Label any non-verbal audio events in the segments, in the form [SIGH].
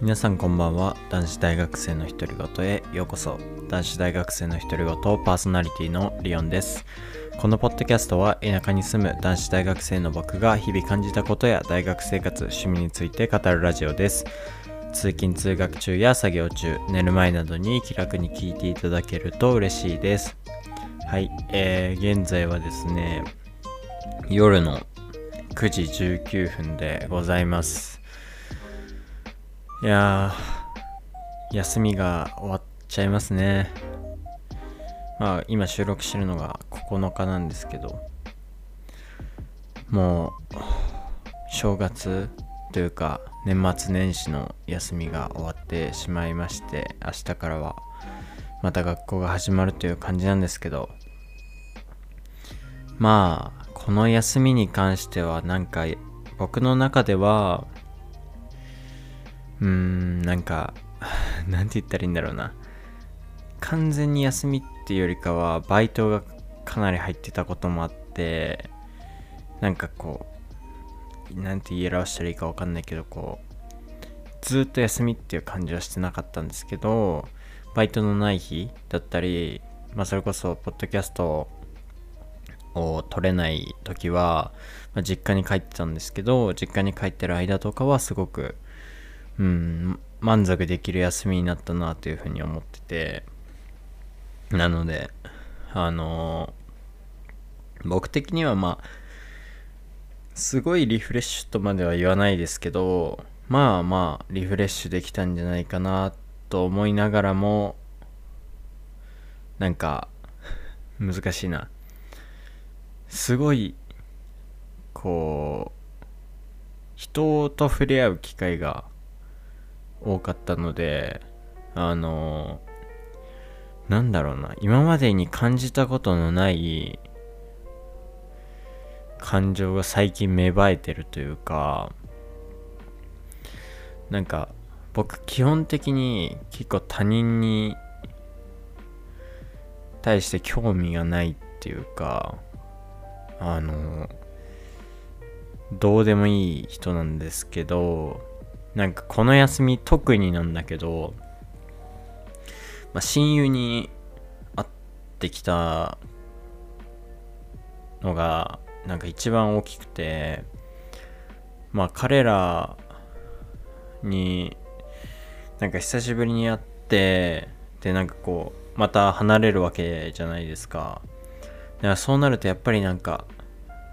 皆さんこんばんは。男子大学生の独り言へようこそ。男子大学生の独り言パーソナリティのリオンです。このポッドキャストは田舎に住む男子大学生の僕が日々感じたことや大学生活趣味について語るラジオです。通勤通学中や作業中寝る前などに気楽に聞いていただけると嬉しいです。はいえー、現在はですね夜の9時19分でございます。いやー休みが終わっちゃいますね。まあ今収録してるのが9日なんですけどもう正月というか年末年始の休みが終わってしまいまして明日からはまた学校が始まるという感じなんですけどまあこの休みに関してはなんか僕の中ではうーんなんか [LAUGHS] なんて言ったらいいんだろうな。完全に休みっていうよりかはバイトがかなり入ってたこともあってなんかこうなんて言い表したらいいか分かんないけどこうずっと休みっていう感じはしてなかったんですけどバイトのない日だったりまあそれこそポッドキャストを取れない時は、まあ、実家に帰ってたんですけど実家に帰ってる間とかはすごくうん満足できる休みになったなというふうに思ってて。なのであのー、僕的にはまあすごいリフレッシュとまでは言わないですけどまあまあリフレッシュできたんじゃないかなと思いながらもなんか難しいな。すごいこう人と触れ合う機会が多かったのであのなんだろうな。今までに感じたことのない感情が最近芽生えてるというかなんか僕基本的に結構他人に対して興味がないっていうかあのどうでもいい人なんですけどなんかこの休み特になんだけど、まあ、親友に会ってきたのがなんか一番大きくてまあ彼らになんか久しぶりに会ってでなんかこうまた離れるわけじゃないですか。だからそうなるとやっぱりなんか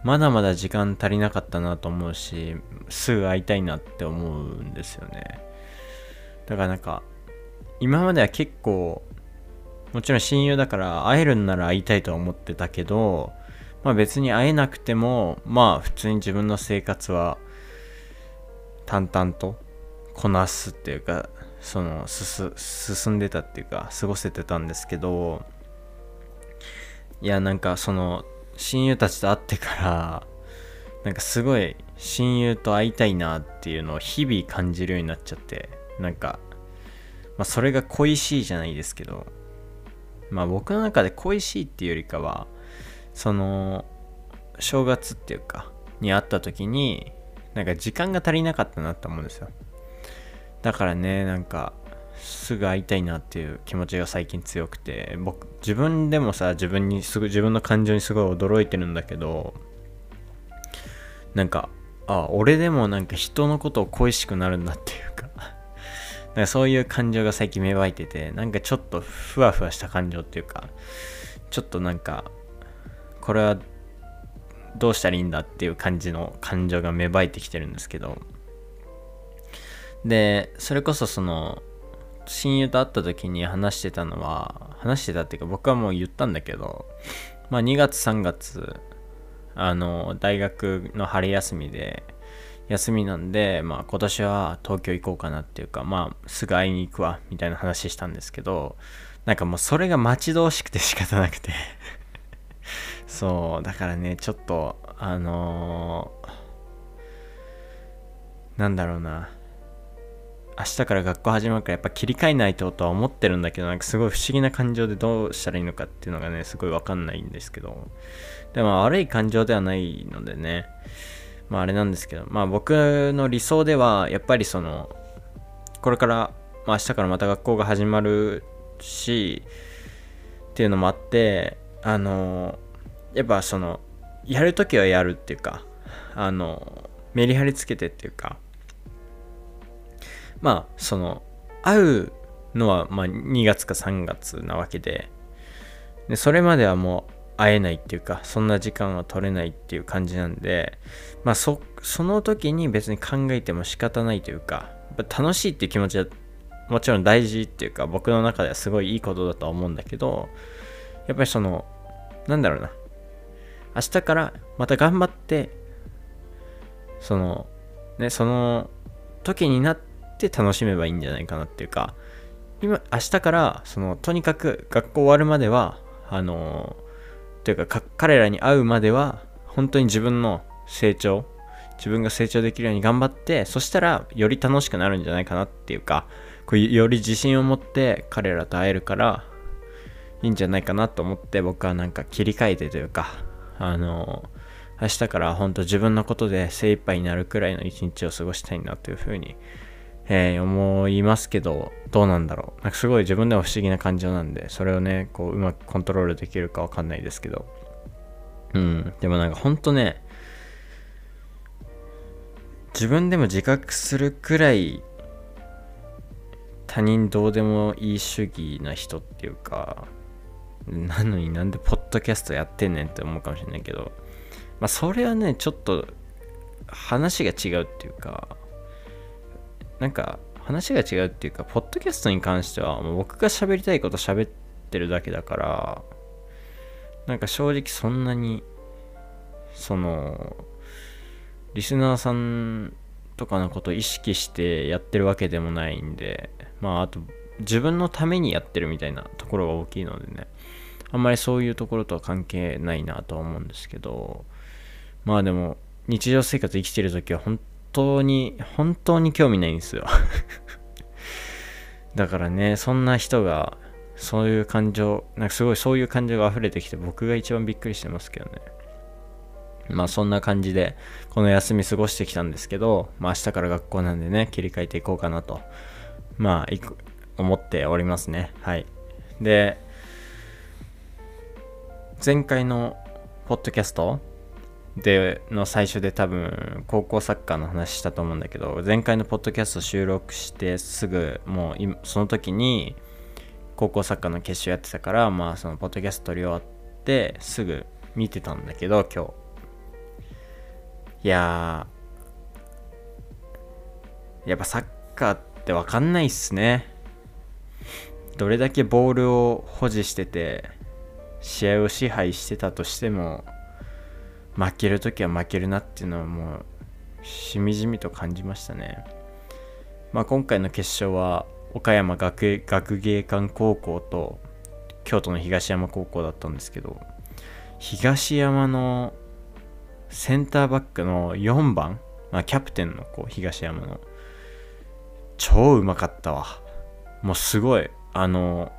まだまだ時間足りなかったなと思うしすぐ会いたいなって思うんですよね。だからなんか今までは結構もちろん親友だから会えるんなら会いたいとは思ってたけどまあ別に会えなくてもまあ普通に自分の生活は淡々とこなすっていうかその進んでたっていうか過ごせてたんですけどいやなんかその親友たちと会ってからなんかすごい親友と会いたいなっていうのを日々感じるようになっちゃってなんかまあそれが恋しいじゃないですけどまあ僕の中で恋しいっていうよりかはその正月っていうかに会った時になんか時間が足りなかったなって思うんですよ。だからねなんかすぐ会いたいなっていう気持ちが最近強くて僕自分でもさ自分にすぐ自分の感情にすごい驚いてるんだけどなんかあ俺でもなんか人のことを恋しくなるんだっていうかなんかそういう感情が最近芽生えててなんかちょっとふわふわした感情っていうかちょっとなんかこれはどうしたらいいんだっていう感じの感情が芽生えてきてるんですけどでそれこそその親友と会った時に話してたのは話してたっていうか僕はもう言ったんだけどまあ2月3月あの大学の春休みで休みなんで、まあ、今年は東京行こうかなっていうかまあすぐ会いに行くわみたいな話したんですけどなんかもうそれが待ち遠しくて仕方なくて。[LAUGHS] そうだからねちょっとあのー、なんだろうな。明日から学校始まるからやっぱ切り替えないととは思ってるんだけどなんかすごい不思議な感情でどうしたらいいのかっていうのがねすごいわかんないんですけど。でも悪い感情ではないのでねまああれなんですけどまあ僕の理想ではやっぱりそのこれから、まあ、明日からまた学校が始まるしっていうのもあってあのやっぱそのやるときはやるっていうかあのメリハリつけてっていうかまあその会うのはま2月か3月なわけででそれまではもう会えないっていうかそんな時間は取れないっていう感じなんでまあそその時に別に考えても仕方ないというか楽しいっていう気持ちはもちろん大事っていうか僕の中ではすごいいいことだとは思うんだけどやっぱりそのなんだろうな明日からまた頑張ってそのねその時になって楽しめばいいんじゃないかなっていうか今明日からそのとにかく学校終わるまではあのというか彼らに会うまでは本当に自分の成長自分が成長できるように頑張ってそしたらより楽しくなるんじゃないかなっていうかこうより自信を持って彼らと会えるからいいんじゃないかなと思って僕はなんか切り替えてというかあの明日から本当自分のことで精一杯になるくらいの一日を過ごしたいなというふうに、えー、思いますけどどうなんだろう。なんかすごい自分でも不思議な感情なんでそれをねこううまくコントロールできるかわかんないですけど。うん。でもなんか本当ね自分でも自覚するくらい他人どうでもいい主義な人っていうかなのになんでポッドキャストやってんねんって思うかもしれないけどまあそれはねちょっと話が違うっていうかなんか話が違うっていうかポッドキャストに関してはもう僕が喋りたいこと喋ってるだけだからなんか正直そんなにそのリスナーさんとかのことを意識してやってるわけでもないんでまああと自分のためにやってるみたいなところが大きいのでねあんまりそういうところとは関係ないなとは思うんですけどまあでも日常生活生きてる時は本当に本当に興味ないんですよ。[LAUGHS] だからねそんな人がそういう感情なんかすごいそういう感情が溢れてきて僕が一番びっくりしてますけどね。まあそんな感じでこの休み過ごしてきたんですけど、まあ明日から学校なんでね切り替えていこうかなとまあ思っておりますね。はい。で前回のポッドキャストでの最初で多分高校サッカーの話したと思うんだけど前回のポッドキャスト収録してすぐもうその時に高校サッカーの決勝やってたからまあそのポッドキャスト撮り終わってすぐ見てたんだけど今日。いややっぱサッカーって分かんないっすね。どれだけボールを保持してて試合を支配してたとしても負けるときは負けるなっていうのはもうしみじみと感じましたね。まあ、今回の決勝は岡山学学芸館高校と京都の東山高校だったんですけど東山のセンターバックの4番、まあ、キャプテンの子東山の超うまかったわもうすごいあの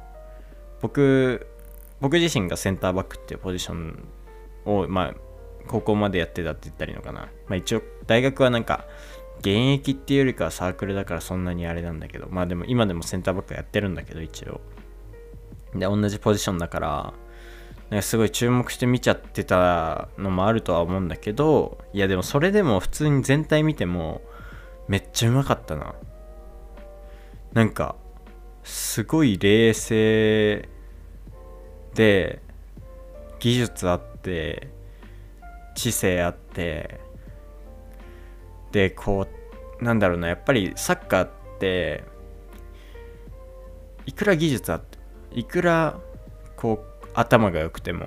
僕僕自身がセンターバックっていうポジションを、まあ、高校までやってたって言ったらいいのかな。まあ一応、大学はなんか、現役っていうよりかはサークルだからそんなにあれなんだけど、まあでも今でもセンターバックやってるんだけど、一応。で、同じポジションだから、なんかすごい注目して見ちゃってたのもあるとは思うんだけど、いやでもそれでも普通に全体見ても、めっちゃうまかったな。なんか、すごい冷静で技術あって知性あってでこうなんだろうなやっぱりサッカーっていくら技術あっていくらこう頭が良くても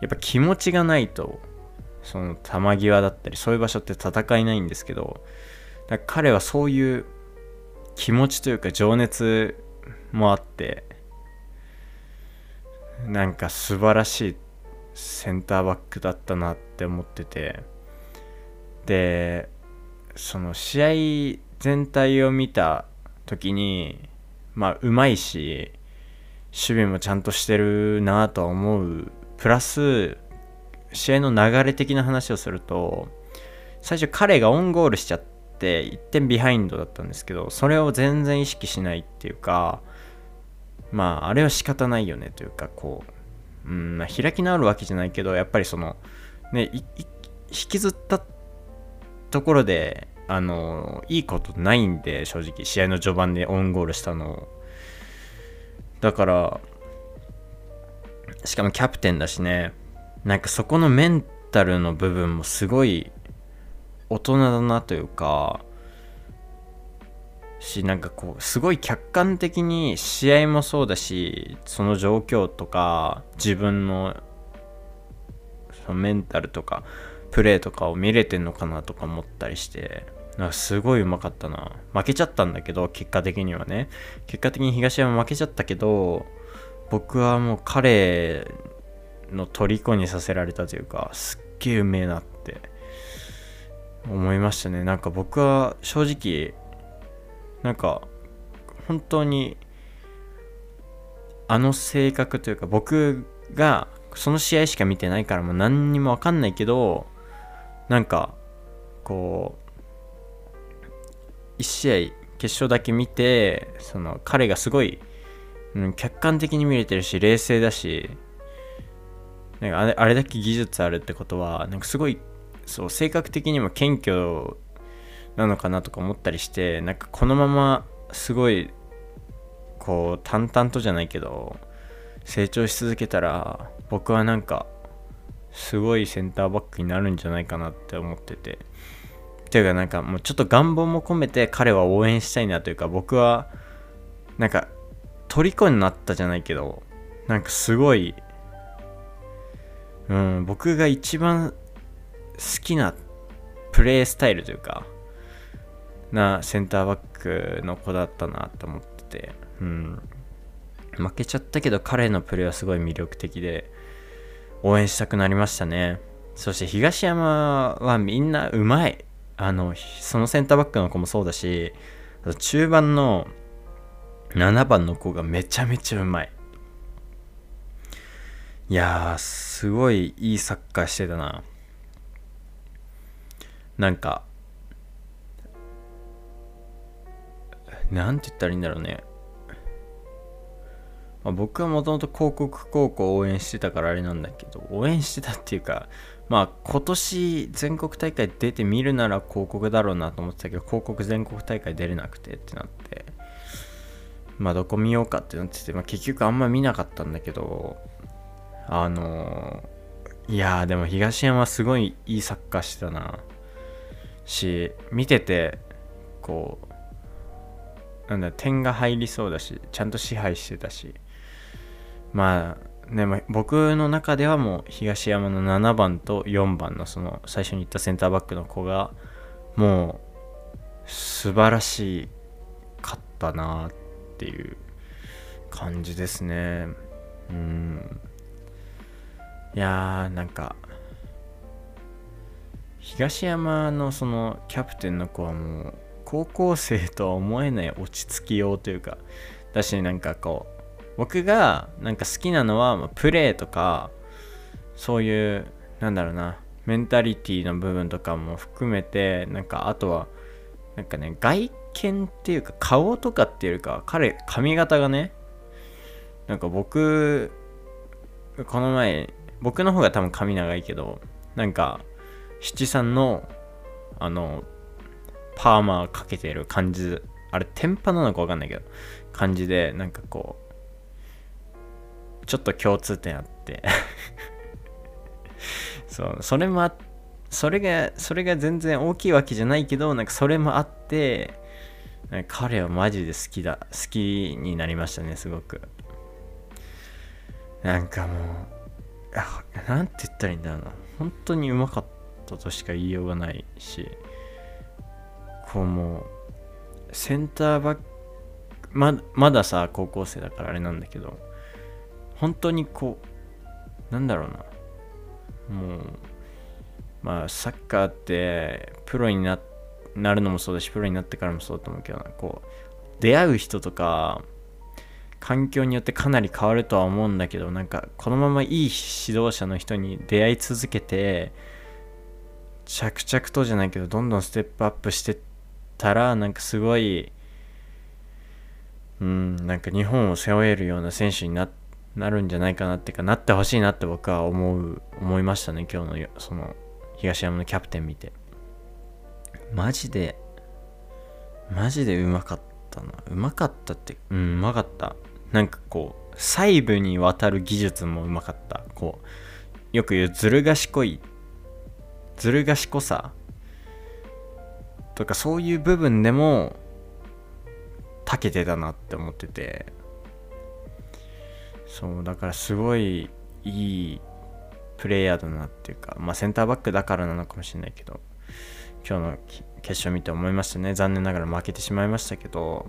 やっぱ気持ちがないとその球際だったりそういう場所って戦えないんですけど彼はそういう気持ちというか情熱もあってなんか素晴らしいセンターバックだったなって思ってて。でその試合全体を見た時にまあうまいし守備もちゃんとしてるなとは思う。プラス試合の流れ的な話をすると最初彼がオンゴールしちゃって1点ビハインドだったんですけどそれを全然意識しないっていうかまああれは仕方ないよねというかこう、うんまあ、開き直るわけじゃないけどやっぱりそのね引きずったところであのいいことないんで正直試合の序盤でオウンゴールしたのだからしかもキャプテンだしねなんかそこのメンタルの部分もすごい大人だなというかしなんかこうすごい客観的に試合もそうだしその状況とか自分のそのメンタルとかプレーとかを見れてんのかなとか思ったりしてなんかすごいうまかったな。負けちゃったんだけど結果的にはね。結果的に東山負けちゃったけど僕はもう彼の虜にさせられたというかすっげえうめえなって思いましたね。なんか僕は正直なんか本当にあの性格というか僕がその試合しか見てないからもう何にも分かんないけどなんかこう1試合決勝だけ見てその彼がすごい、うん、客観的に見れてるし冷静だしなんかあれあれだけ技術あるってことはなんかすごいそう性格的にも謙虚なのかなとか思ったりしてなんかこのまますごいこう淡々とじゃないけど成長し続けたら僕はなんかすごいセンターバックになるんじゃないかなって思ってて。ていうかなんかもうちょっと願望も込めて彼は応援したいなというか僕はなんか虜になったじゃないけどなんかすごいうん僕が一番好きなプレースタイルというかなセンターバックの子だったなと思ってて、うん、負けちゃったけど彼のプレーはすごい魅力的で応援したくなりましたね。そして東山はみんなうまい。あのそのセンターバックの子もそうだし中盤の7番の子がめちゃめちゃうまい。いやーすごいいいサッカーしてたな。なんかなんて言ったらいいんだろうね。まあ、僕はもともと広告高校を応援してたからあれなんだけど、応援してたっていうか、まあ今年全国大会出てみるなら広告だろうなと思ってたけど、広告全国大会出れなくてってなって、まあどこ見ようかってなってて、まあ結局あんま見なかったんだけど、あのー、いやでも東山すごいいいサッカーしてたな。し、見てて、こう、なんだ点が入りそうだしちゃんと支配してたし。まあね、ま僕の中ではもう東山の7番と4番のその最初に言ったセンターバックの子がもう素晴らしかったなっていう感じですね。うん。いやーなんか東山のそのキャプテンの子はもう高校生とは思えない落ち着きようというかだしなんかこう僕がなんか好きなのはプレーとかそういうなんだろうなメンタリティの部分とかも含めてなんかあとはなんかね外見っていうか顔とかっていうか彼髪型がねなんか僕この前僕の方が多分髪長いけどなんか七三のあのパーマかけてる感じ。あれ天パなのか分かんないけど。感じでなんかこうちょっと共通点あって。[LAUGHS] そうそれもあそれがそれが全然大きいわけじゃないけどなんかそれもあって彼はマジで好きだ。好きになりましたねすごく。なんかもうなんて言ったらいいんだろうな。本当にうまかったとしか言いようがないし。こうもうセンターバックままださ高校生だからあれなんだけど本当にこうなんだろうな。もうまあサッカーってプロにななるのもそうだしプロになってからもそうだと思うけどな。こう出会う人とか環境によってかなり変わるとは思うんだけどなんかこのままいい指導者の人に出会い続けて着々とじゃないけどどんどんステップアップしてってたらなんかすごいうんなんか日本を背負えるような選手にななるんじゃないかなっていうかなってほしいなって僕は思う思いましたね今日のその東山のキャプテン見て。マジでマジでうまかったな。うまかったってうんうまかった。なんかこう細部にわたる技術もうまかった。こうよく言うずる賢いずる賢さとかそういう部分でも長けてたなって思ってて。そうだからすごいいいプレイヤーだなっていうかまあセンターバックだからなのかもしれないけど今日の決勝見て思いましたね。残念ながら負けてしまいましたけど。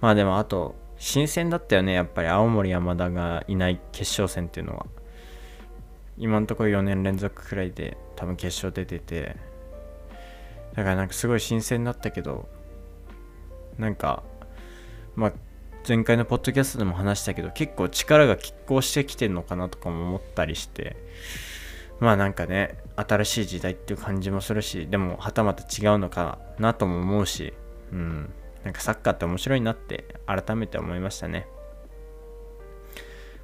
まあでもあと新鮮だったよね。やっぱり青森山田がいない決勝戦っていうのは。今のところ4年連続くらいで多分決勝出てて。だからなんかすごい新鮮だったけどなんかまあ前回のポッドキャストでも話したけど結構力が拮抗してきてるのかなとかも思ったりしてまあなんかね新しい時代っていう感じもするしでもはたまた違うのかなとも思うしうんなんかサッカーって面白いなって改めて思いましたね。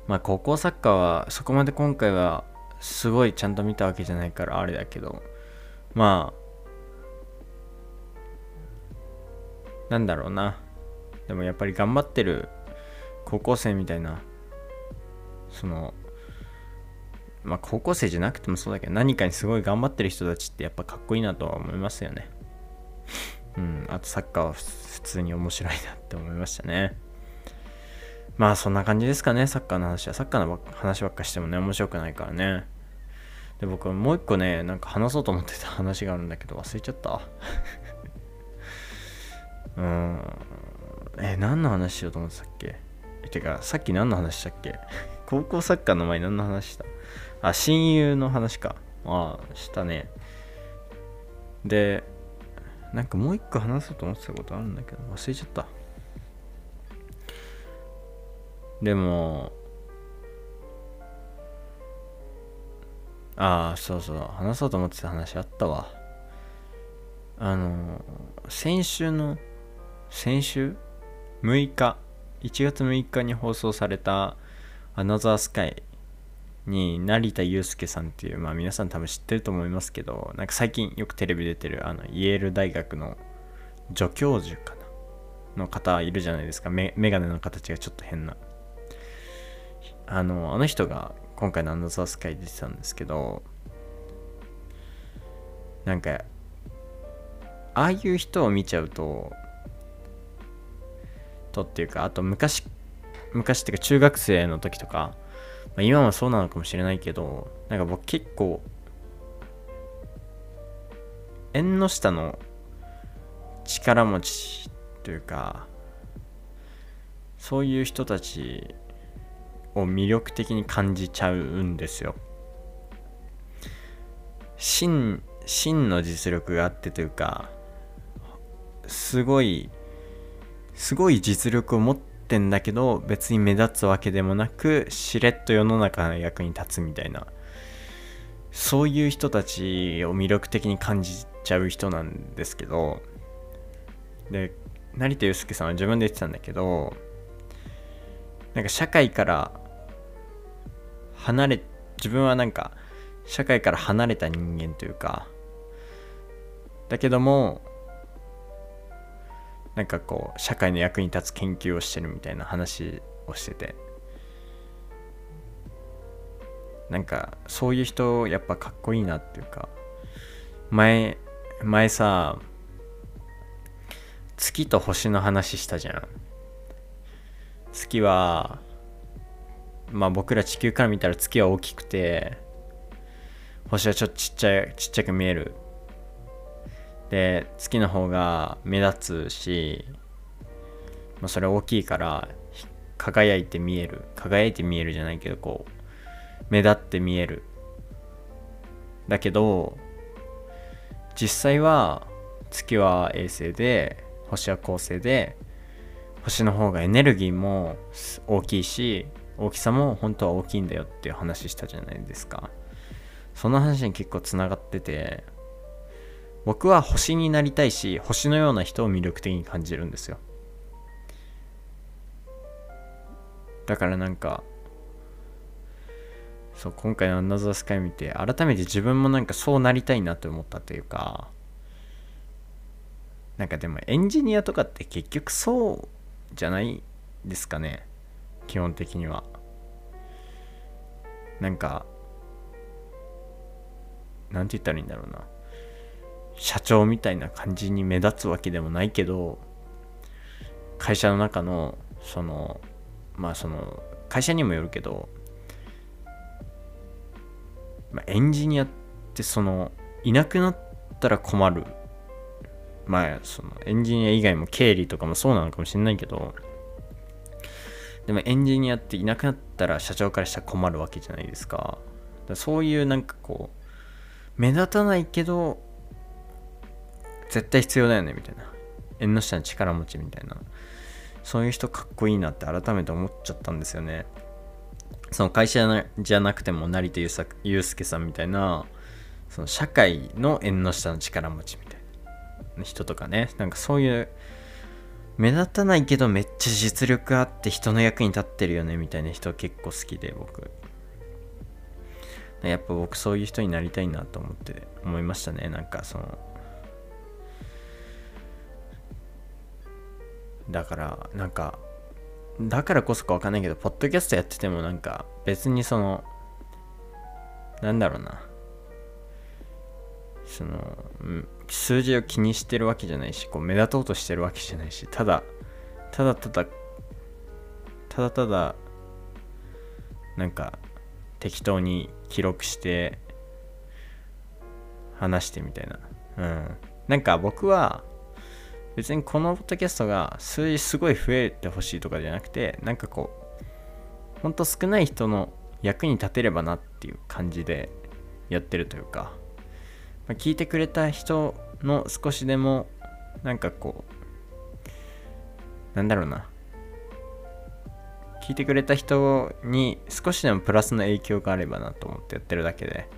まあ高校サッカーはそこまで今回はすごいちゃんと見たわけじゃないからあれだけどまあなんだろうな。でもやっぱり頑張ってる高校生みたいなそのまあ高校生じゃなくてもそうだけど何かにすごい頑張ってる人たちってやっぱかっこいいなとは思いますよね。うんあとサッカーは普通に面白いなって思いましたね。まあそんな感じですかね。サッカーの話は。サッカーの話ばっかしてもね面白くないからね。で僕もう一個ねなんか話そうと思ってた話があるんだけど忘れちゃった。うん。え何の話しようと思ってたっけ？てかさっき何の話したっけ？[LAUGHS] 高校サッカーの前に何の話した？あ親友の話か。ああしたね。でなんかもう一個話そうと思ってたことあるんだけど忘れちゃった。でもああそうそう。話そうと思ってた話あったわ。あの先週の先週？6日。1月6日に放送された「アナザースカイ」に成田悠介さんっていうまあ皆さん多分知ってると思いますけどなんか最近よくテレビ出てるあのイェール大学の助教授かな？の方いるじゃないですか。メメガネの形がちょっと変な。あのあの人が今回のアナザースカイ出てたんですけどなんかああいう人を見ちゃうととっていうかあと昔昔っていうか中学生の時とか、まあ、今もそうなのかもしれないけどなんか僕結構縁の下の力持ちというかそういう人たちを魅力的に感じちゃうんですよ。真真の実力があってというかすごいすごい実力を持ってんだけど別に目立つわけでもなくしれっと世の中の役に立つみたいな。そういう人たちを魅力的に感じちゃう人なんですけど。で成田悠介さんは自分で言ってたんだけどなんか社会から離れ自分はなんか社会から離れた人間というか。だけどもなんかこう社会の役に立つ研究をしてるみたいな話をしてて。なんかそういう人やっぱかっこいいなっていうか。前前さ月と星の話したじゃん。月はまあ僕ら地球から見たら月は大きくて星はちょっとちっちゃいちっちゃく見えるで月の方が目立つし、まあ、それ大きいから輝いて見える。輝いて見えるじゃないけどこう目立って見える。だけど実際は月は衛星で星は恒星で星の方がエネルギーも大きいし大きさも本当は大きいんだよっていう話したじゃないですか。その話に結構つながってて僕は星になりたいし星のような人を魅力的に感じるんですよ。だからなんかそう今回の「アナザースカイ」見て改めて自分もなんかそうなりたいなと思ったというかなんかでもエンジニアとかって結局そうじゃないですかね基本的には。なんかなんて言ったらいいんだろうな。社長みたいな感じに目立つわけでもないけど会社の中のそのまあその会社にもよるけど、まあ、エンジニアってそのいなくなったら困る。まあそのエンジニア以外も経理とかもそうなのかもしれないけどでもエンジニアっていなくなったら社長からしたら困るわけじゃないですか。かそういうなんかこう目立たないけど絶対必要だよねみたいな。縁の下の力持ちみたいな。そういう人かっこいいなって改めて思っちゃったんですよね。その会社じゃなくても成田悠介さんみたいなその社会の縁の下の力持ちみたいな。人とかね。なんかそういう目立たないけどめっちゃ実力あって人の役に立ってるよねみたいな。人結構好きで僕。やっぱ僕そういう人になりたいなと思って思いましたね。なんかそのだからなんかだからこそかわかんないけどポッドキャストやっててもなんか別にそのなんだろうな。その数字を気にしてるわけじゃないしこう目立とうとしてるわけじゃないしただただただただただなんか適当に記録して話してみたいな。うん。なんか僕は別にこのポッドキャストが数字すごい増えてほしいとかじゃなくてなんかこうほんと少ない人の役に立てればなっていう感じでやってるというか、まあ、聞いてくれた人の少しでもなんかこうなんだろうな。聞いてくれた人に少しでもプラスの影響があればなと思ってやってるだけで。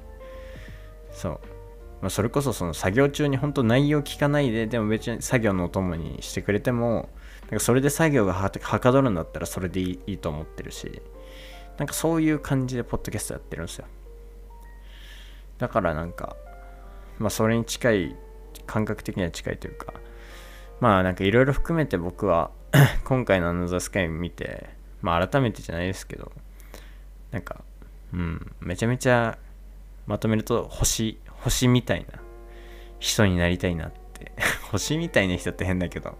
そう。まあ、それこそその作業中に本当内容聞かないででも別に作業のお供にしてくれてもなんかそれで作業がはかどるんだったらそれでいいいいと思ってるしなんかそういう感じでポッドキャストやってるんですよ。だからなんかまあそれに近い感覚的には近いというかまあなんかいろいろ含めて僕は [COUGHS] 今回のアナザースカイ見てまあ改めてじゃないですけどなんかうんめちゃめちゃまとめると星星みたいな人になりたいなって。[LAUGHS] 星みたいな人って変だけど。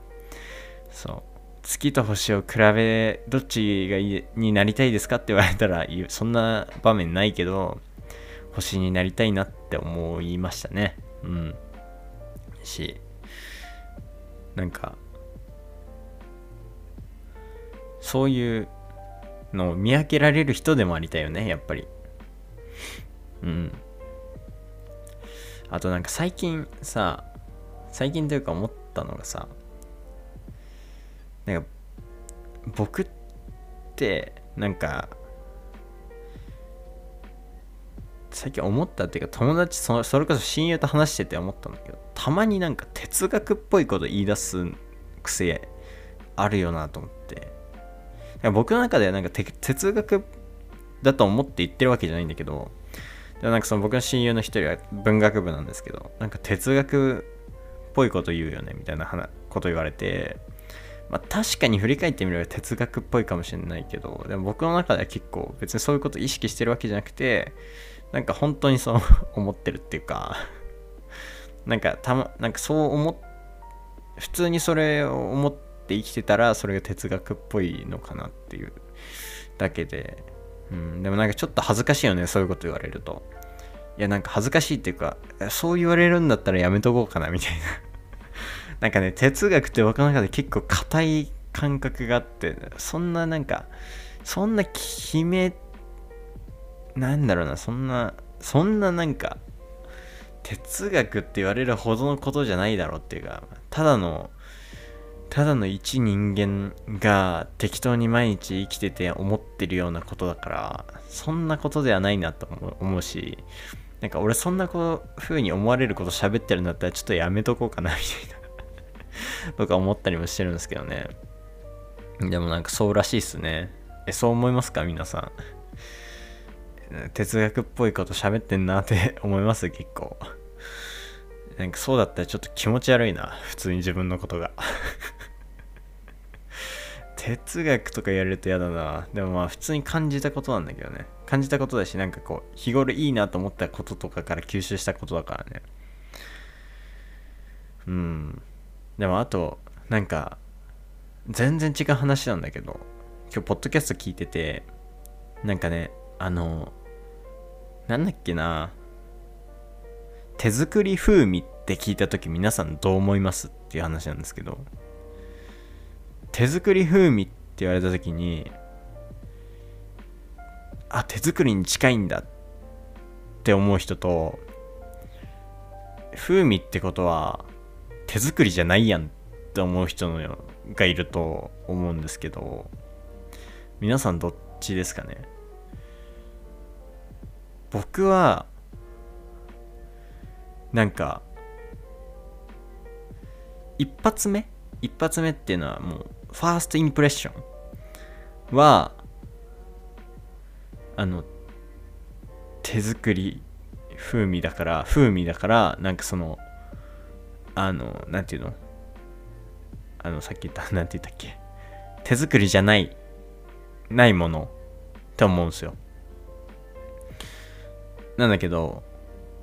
そう。月と星を比べどっちがいいになりたいですかって言われたらそんな場面ないけど星になりたいなって思いましたね。うん。しなんかそういうのを見分けられる人でもありたいよねやっぱり。うん。あとなんか最近さ、最近というか思ったのがさ、なんか僕ってなんか最近思ったっていうか友達そそれこそ親友と話してて思ったんだけどたまになんか哲学っぽいこと言い出す癖あるよなと思って。僕の中ではなんか哲学だと思って言ってるわけじゃないんだけどでなんかその僕の親友の一人は文学部なんですけどなんか哲学っぽいこと言うよねみたいなこと言われてまあ確かに振り返ってみれば哲学っぽいかもしれないけどでも僕の中では結構別にそういうこと意識してるわけじゃなくてなんか本当にそう [LAUGHS] 思ってるっていうかなんかたまなんかそう思っ普通にそれを思って生きてたらそれが哲学っぽいのかなっていうだけでうん、でもなんかちょっと恥ずかしいよね、そういうこと言われると。いや、なんか恥ずかしいっていうか、そう言われるんだったらやめとこうかな、みたいな。[LAUGHS] なんかね、哲学って僕の中で結構硬い感覚があって、そんななんか、そんな決め、なんだろうな、そんな、そんななんか、哲学って言われるほどのことじゃないだろうっていうか、ただのただの一人間が適当に毎日生きてて思ってるようなことだからそんなことではないなと思うしなんか俺そんなこう風に思われること喋ってるんだったらちょっとやめとこうかなみたいな [LAUGHS] とか思ったりもしてるんですけどね。でもなんかそうらしいっすね。えそう思いますか？皆さん。哲学っぽいこと喋ってんなって [LAUGHS] 思います？結構。なんかそうだったらちょっと気持ち悪いな。普通に自分のことが。哲学とかやると嫌だな。でもまあ普通に感じたことなんだけどね。感じたことだしなんかこう日頃いいなと思ったこととかから吸収したことだからね。うん。でもあとなんか全然違う話なんだけど今日ポッドキャスト聞いててなんかねあのなんだっけな。手作り風味って聞いた時皆さんどう思いますっていう話なんですけど。手作り風味って言われた時にあ手作りに近いんだって思う人と風味ってことは手作りじゃないやんって思う人のがいると思うんですけど皆さんどっちですかね？僕はなんか一発目？一発目っていうのはもうファーストインプレッションはあの手作り風味だから風味だからなんかそのあのなんていうの？あのさっき言った [LAUGHS] なんて言ったっけ？手作りじゃないないものって思うんですよ。なんだけど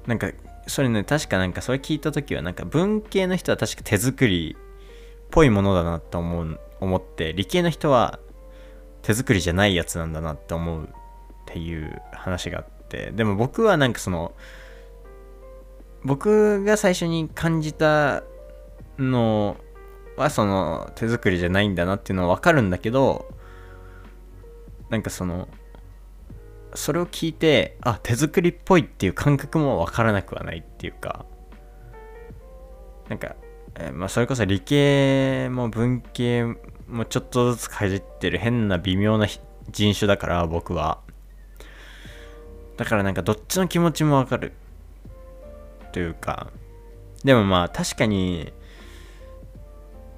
なんかそれね確かなんかそれ聞いた時はなんか文系の人は確か手作りっぽいものだなと思う思って理系の人は手作りじゃないやつなんだなって思うっていう話があってでも僕はなんかその僕が最初に感じたのはその手作りじゃないんだなっていうのは分かるんだけどなんかそのそれを聞いてあ手作りっぽいっていう感覚も分からなくはないっていうかなんか、え、まあそれこそ理系も文系もちょっとずつかじってる変な微妙な人種だから僕は。だからなんかどっちの気持ちも分かる。というか。でもまあ確かに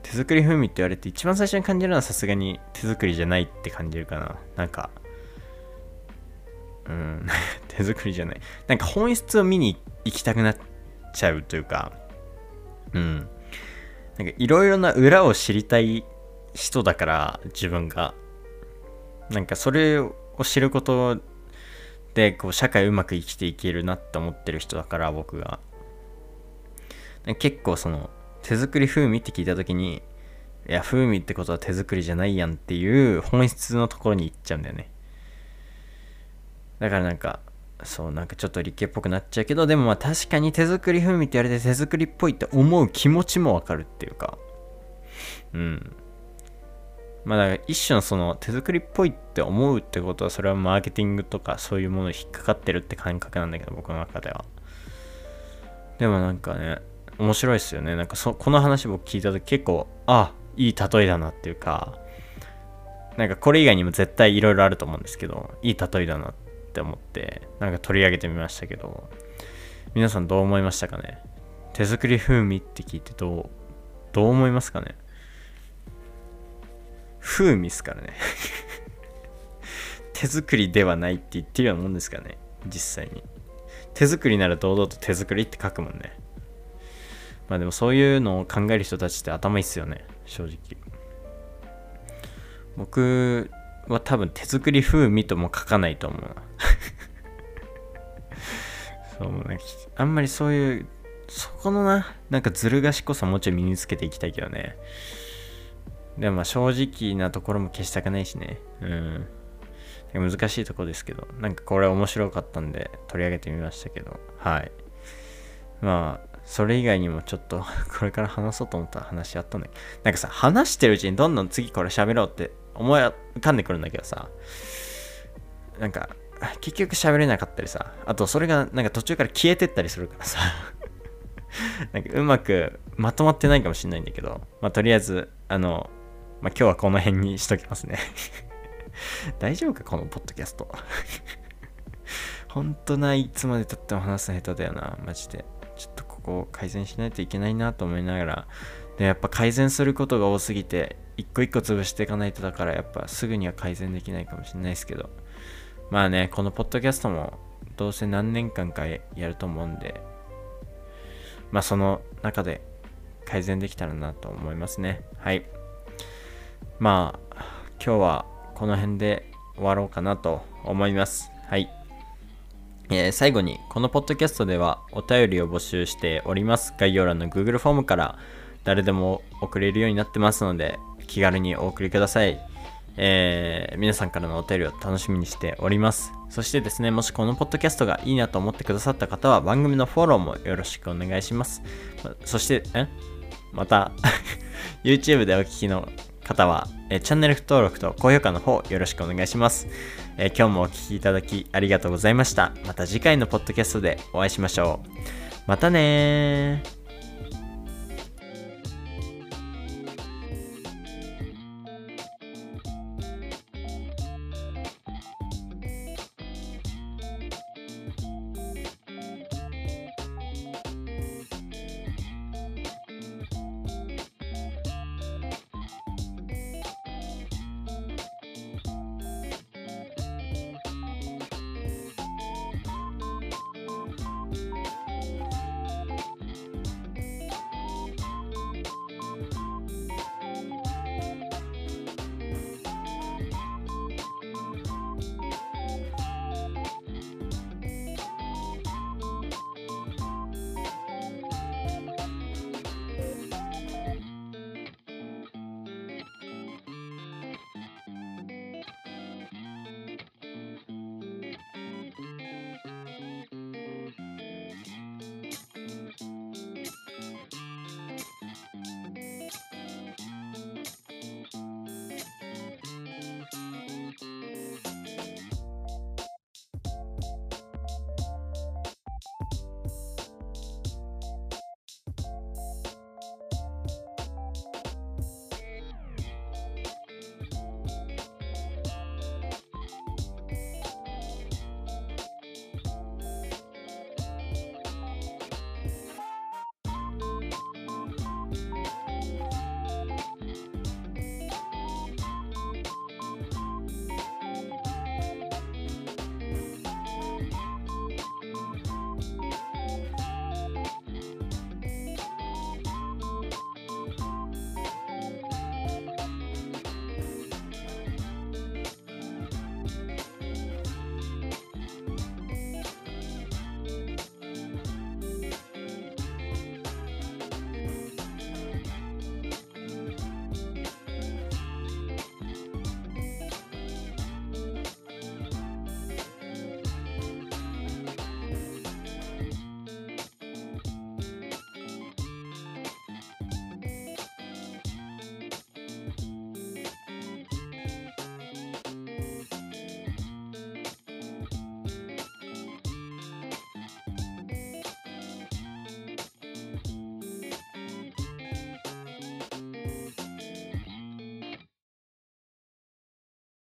手作り風味って言われて一番最初に感じるのはさすがに手作りじゃないって感じるかな。なんかうん。[LAUGHS] 手作りじゃない。なんか本質を見に行きたくなっちゃうというか。うん。なんかいろいろな裏を知りたい人だから自分が。なんかそれを知ることでこう社会うまく生きていけるなって思ってる人だから僕が。結構その手作り風味って聞いた時にいや風味ってことは手作りじゃないやんっていう本質のところに行っちゃうんだよね。だからなんかそうなんかちょっと理系っぽくなっちゃうけどでもまあ確かに手作り風味って言われて手作りっぽいって思う気持ちもわかるっていうか。うん。まあだから一種のその手作りっぽいって思うってことはそれはマーケティングとかそういうものに引っかかってるって感覚なんだけど僕の中では。でもなんかね面白いっすよね。なんかそこの話僕聞いた時結構あいい例えだなっていうか。なんかこれ以外にも絶対いろいろあると思うんですけどいい例えだなって。って思ってなんか取り上げてみましたけど皆さんどう思いましたかね？手作り風味って聞いてどうどう思いますかね？風味っすからね。[LAUGHS] 手作りではないって言ってるようなもんですかね実際に。手作りなら堂々と手作りって書くもんね。まあでもそういうのを考える人たちって頭いいっすよね正直。僕は多分手作り風味とも書かないと思う。[LAUGHS] そうね。あんまりそういうそこのななんかずる賢さもちょい身につけていきたいけどね。でもまあ正直なところも消したくないしね。うん。難しいとこですけど。なんかこれ面白かったんで取り上げてみましたけど。はい。まあそれ以外にもちょっとこれから話そうと思った話あったんだけ？ど、なんかさ、話してるうちにどんどん次これ喋ろうって思い浮かんでくるんだけどさ、なんか、結局喋れなかったりさ、あとそれがなんか途中から消えてったりするからさ、[LAUGHS] なんかうまくまとまってないかもしんないんだけど、まあとりあえず、あの、まあ今日はこの辺にしときますね。[LAUGHS] 大丈夫かこのポッドキャスト。ほんとないいつまでたっても話すの下手だよなマジで。ちょっとここを改善しないといけないなと思いながら。でやっぱ改善することが多すぎて一個一個潰していかないとだからやっぱすぐには改善できないかもしれないですけど。まあねこのポッドキャストもどうせ何年間かやると思うんで。まあその中で改善できたらなと思いますね。はい。まあ今日はこの辺で終わろうかなと思います。はい。えー、最後にこのポッドキャストではお便りを募集しております。概要欄の Google フォームから誰でも送れるようになってますので気軽にお送りくださいえー、皆さんからのお便りを楽しみにしております。そしてですね、もしこのポッドキャストがいいなと思ってくださった方は番組のフォローもよろしくお願いします。そして、え？また [LAUGHS] YouTube でお聞きの方は、えチャンネル登録と高評価の方よろしくお願いします、え今日もお聴きいただきありがとうございました。また次回のポッドキャストでお会いしましょう。またねー